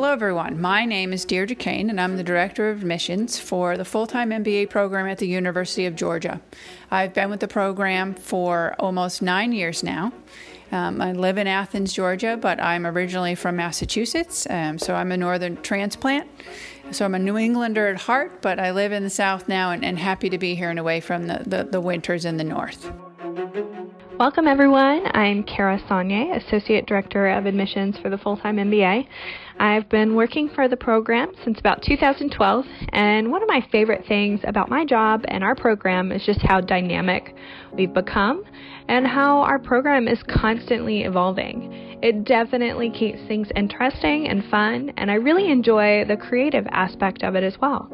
Hello, everyone. My name is Deirdre Kane, and I'm the Director of Admissions for the full time MBA program at the University of Georgia. I've been with the program for almost nine years now. Um, I live in Athens, Georgia, but I'm originally from Massachusetts, um, so I'm a northern transplant. So I'm a New Englander at heart, but I live in the South now and, and happy to be here and away from the, the, the winters in the North. Welcome, everyone. I'm Kara Saunier, Associate Director of Admissions for the Full Time MBA. I've been working for the program since about 2012, and one of my favorite things about my job and our program is just how dynamic we've become and how our program is constantly evolving. It definitely keeps things interesting and fun, and I really enjoy the creative aspect of it as well.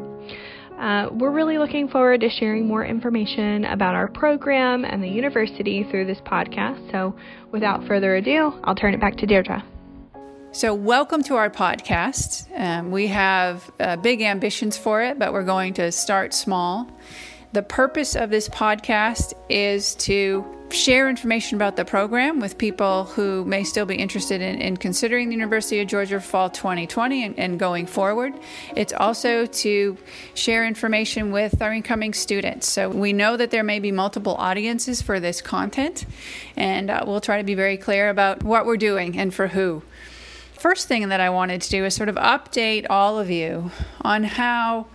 Uh, we're really looking forward to sharing more information about our program and the university through this podcast. So, without further ado, I'll turn it back to Deirdre. So, welcome to our podcast. Um, we have uh, big ambitions for it, but we're going to start small. The purpose of this podcast is to share information about the program with people who may still be interested in, in considering the University of Georgia Fall 2020 and, and, going forward. It's also to share information with our incoming students. So we know that there may be multiple audiences for this content, and uh, we'll try to be very clear about what we're doing and for who. First thing that I wanted to do is sort of update all of you on how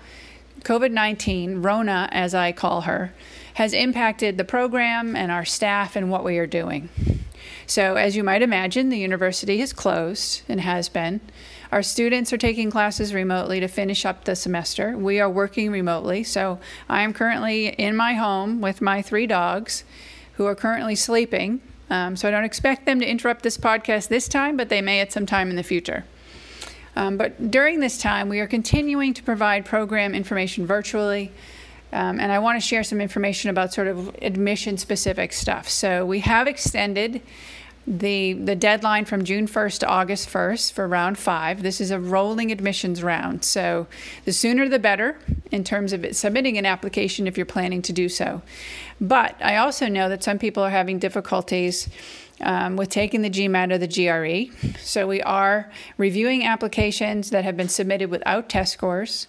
COVID 19, Rona as I call her, has impacted the program and our staff and what we are doing. So, as you might imagine, the university has closed and has been. Our students are taking classes remotely to finish up the semester. We are working remotely. So, I am currently in my home with my three dogs who are currently sleeping. Um, so, I don't expect them to interrupt this podcast this time, but they may at some time in the future. Um, but during this time, we are continuing to provide program information virtually. Um, and I want to share some information about sort of admission specific stuff. So we have extended the the deadline from June 1st to August 1st for round 5. This is a rolling admissions round. So the sooner the better in terms of submitting an application if you're planning to do so. But I also know that some people are having difficulties um, with taking the GMAT or the GRE. So we are reviewing applications that have been submitted without test scores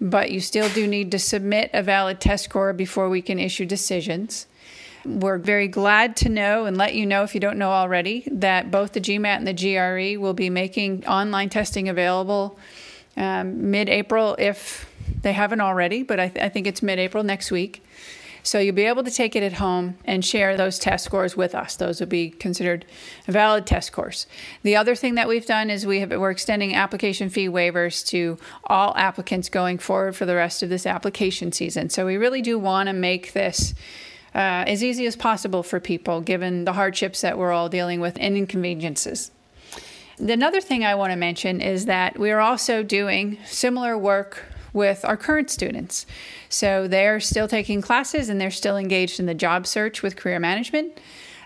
but you still do need to submit a valid test score before we can issue decisions. We're very glad to know and let you know if you don't know already that both the GMAT and the GRE will be making online testing available um, mid April if they haven't already, but I, th- I think it's mid April next week. So you'll be able to take it at home and share those test scores with us. Those will be considered valid test scores. The other thing that we've done is we have, we're extending application fee waivers to all applicants going forward for the rest of this application season. So we really do want to make this uh, as easy as possible for people, given the hardships that we're all dealing with and inconveniences. Another thing I want to mention is that we're also doing similar work with our current students. So they're still taking classes and they're still engaged in the job search with career management.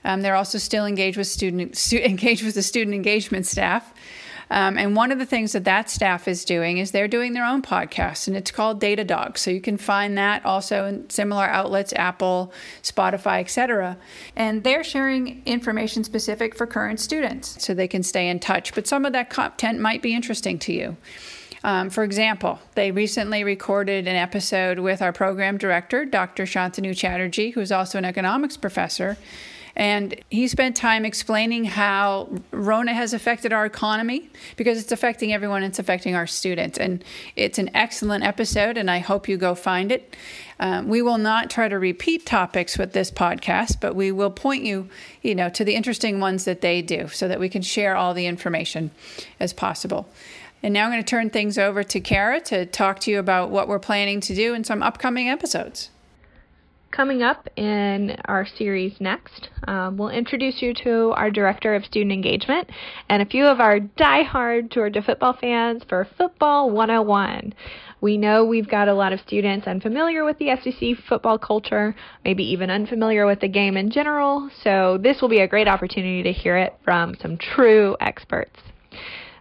Um, they're also still engaged with student stu- engaged with the student engagement staff. Um, and one of the things that that staff is doing is they're doing their own podcast, and it's called Data Dog. So you can find that also in similar outlets, Apple, Spotify, etc. And they're sharing information specific for current students, so they can stay in touch. But some of that content might be interesting to you. Um, for example, they recently recorded an episode with our program director, Dr. Santanu Chatterjee, who's also an economics professor. And he spent time explaining how Rona has affected our economy because it's affecting everyone, it's affecting our students. And it's an excellent episode, and I hope you go find it. Um, we will not try to repeat topics with this podcast, but we will point you, you know, to the interesting ones that they do so that we can share all the information as possible. And now I'm going to turn things over to Kara to talk to you about what we're planning to do in some upcoming episodes. Coming up in our series next, um, we'll introduce you to our Director of Student Engagement and a few of our die-hard Georgia football fans for Football 101. We know we've got a lot of students unfamiliar with the SEC football culture, maybe even unfamiliar with the game in general, so this will be a great opportunity to hear it from some true experts.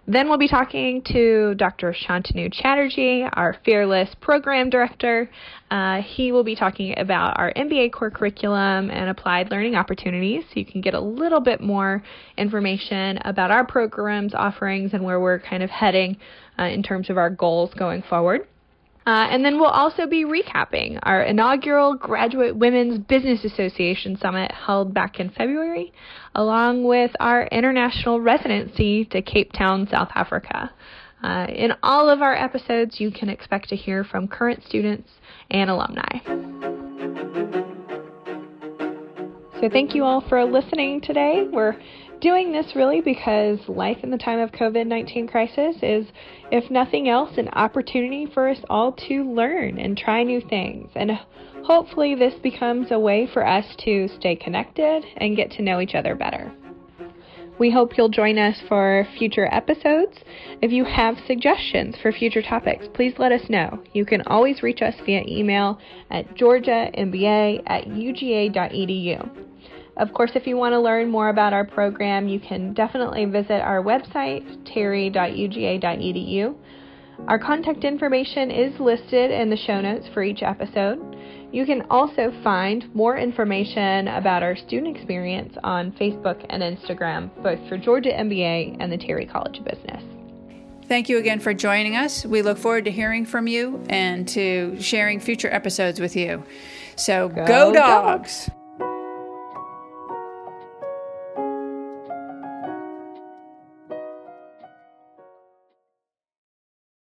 Then we'll be talking to Dr. Santanu Chatterjee, our fearless program director. Uh, he will be talking about our MBA core curriculum and applied learning opportunities so you can get a little bit more information about our programs, offerings, and where we're kind of heading uh, in terms of our goals going forward. Uh, and then we'll also be recapping our inaugural Graduate Women's Business Association Summit held back in February, along with our international residency to Cape Town, South Africa. Uh, in all of our episodes, you can expect to hear from current students and alumni. So, thank you all for listening today. We're doing this really because life in the time of COVID 19 crisis is, if nothing else, an opportunity for us all to learn and try new things. And hopefully, this becomes a way for us to stay connected and get to know each other better. We hope you'll join us for future episodes. If you have suggestions for future topics, please let us know. You can always reach us via email at georgiamba at uga.edu. Of course, if you want to learn more about our program, you can definitely visit our website, terry.uga.edu. Our contact information is listed in the show notes for each episode. You can also find more information about our student experience on Facebook and Instagram, both for Georgia MBA and the Terry College of Business. Thank you again for joining us. We look forward to hearing from you and to sharing future episodes with you. So go, go dogs. dogs.